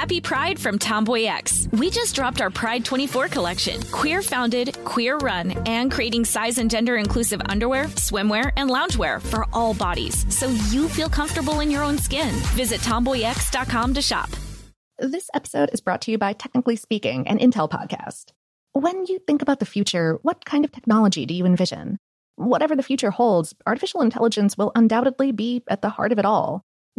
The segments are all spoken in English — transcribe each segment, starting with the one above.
Happy Pride from Tomboy X. We just dropped our Pride 24 collection. Queer founded, queer run, and creating size and gender inclusive underwear, swimwear, and loungewear for all bodies so you feel comfortable in your own skin. Visit tomboyx.com to shop. This episode is brought to you by Technically Speaking, an Intel podcast. When you think about the future, what kind of technology do you envision? Whatever the future holds, artificial intelligence will undoubtedly be at the heart of it all.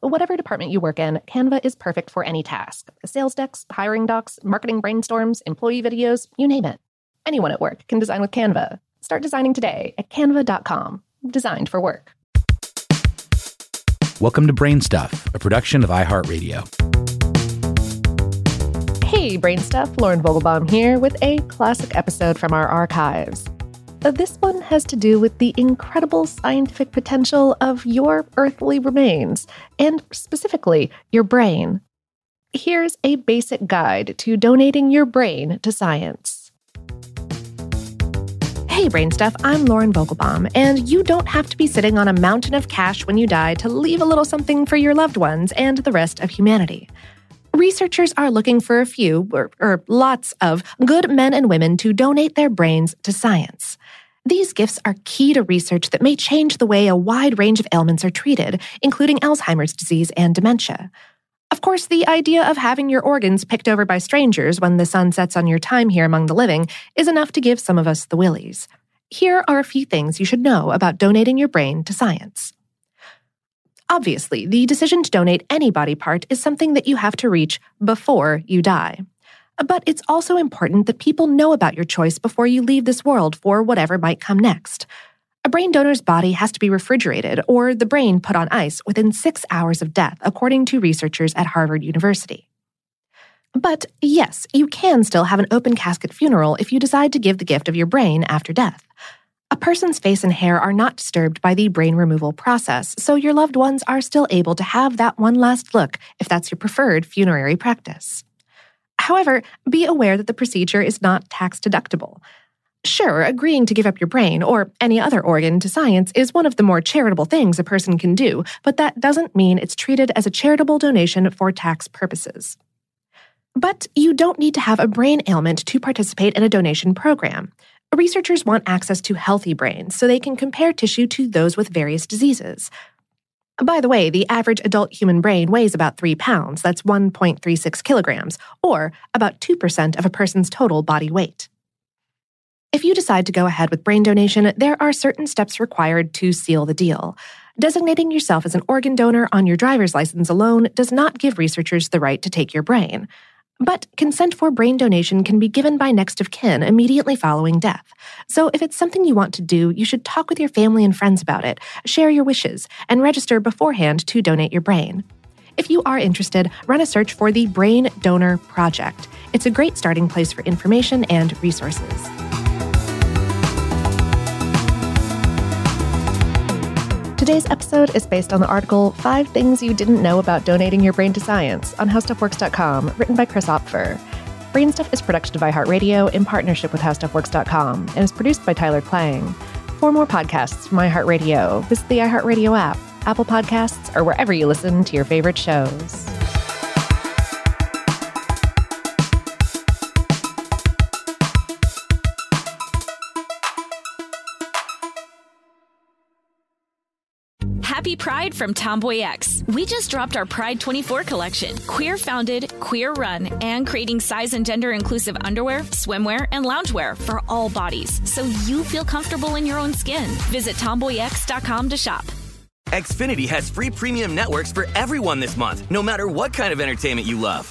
Whatever department you work in, Canva is perfect for any task sales decks, hiring docs, marketing brainstorms, employee videos, you name it. Anyone at work can design with Canva. Start designing today at canva.com. Designed for work. Welcome to Brain Stuff, a production of iHeartRadio. Hey, Brain Stuff, Lauren Vogelbaum here with a classic episode from our archives. Uh, this one has to do with the incredible scientific potential of your earthly remains, and specifically, your brain. Here's a basic guide to donating your brain to science. Hey, Brain Stuff, I'm Lauren Vogelbaum, and you don't have to be sitting on a mountain of cash when you die to leave a little something for your loved ones and the rest of humanity researchers are looking for a few, or, or, lots of, good men and women to donate their brains to science. These gifts are key to research that may change the way a wide range of ailments are treated, including Alzheimer's disease and dementia. Of course, the idea of having your organs picked over by strangers when the sun sets on your time here among the living is enough to give some of us the willies. Here are a few things you should know about donating your brain to science. Obviously, the decision to donate any body part is something that you have to reach before you die. But it's also important that people know about your choice before you leave this world for whatever might come next. A brain donor's body has to be refrigerated or the brain put on ice within six hours of death, according to researchers at Harvard University. But yes, you can still have an open casket funeral if you decide to give the gift of your brain after death. A person's face and hair are not disturbed by the brain removal process, so your loved ones are still able to have that one last look if that's your preferred funerary practice. However, be aware that the procedure is not tax deductible. Sure, agreeing to give up your brain or any other organ to science is one of the more charitable things a person can do, but that doesn't mean it's treated as a charitable donation for tax purposes. But you don't need to have a brain ailment to participate in a donation program. Researchers want access to healthy brains so they can compare tissue to those with various diseases. By the way, the average adult human brain weighs about 3 pounds, that's 1.36 kilograms, or about 2% of a person's total body weight. If you decide to go ahead with brain donation, there are certain steps required to seal the deal. Designating yourself as an organ donor on your driver's license alone does not give researchers the right to take your brain. But consent for brain donation can be given by next of kin immediately following death. So if it's something you want to do, you should talk with your family and friends about it, share your wishes, and register beforehand to donate your brain. If you are interested, run a search for the Brain Donor Project. It's a great starting place for information and resources. Today's episode is based on the article Five Things You Didn't Know About Donating Your Brain to Science on HowStuffWorks.com, written by Chris Opfer. Brain Stuff is production of iHeartRadio in partnership with HowStuffWorks.com and is produced by Tyler Klang. For more podcasts from iHeartRadio, visit the iHeartRadio app, Apple Podcasts, or wherever you listen to your favorite shows. Happy Pride from Tomboy X. We just dropped our Pride 24 collection. Queer founded, queer run, and creating size and gender inclusive underwear, swimwear, and loungewear for all bodies so you feel comfortable in your own skin. Visit tomboyx.com to shop. Xfinity has free premium networks for everyone this month, no matter what kind of entertainment you love.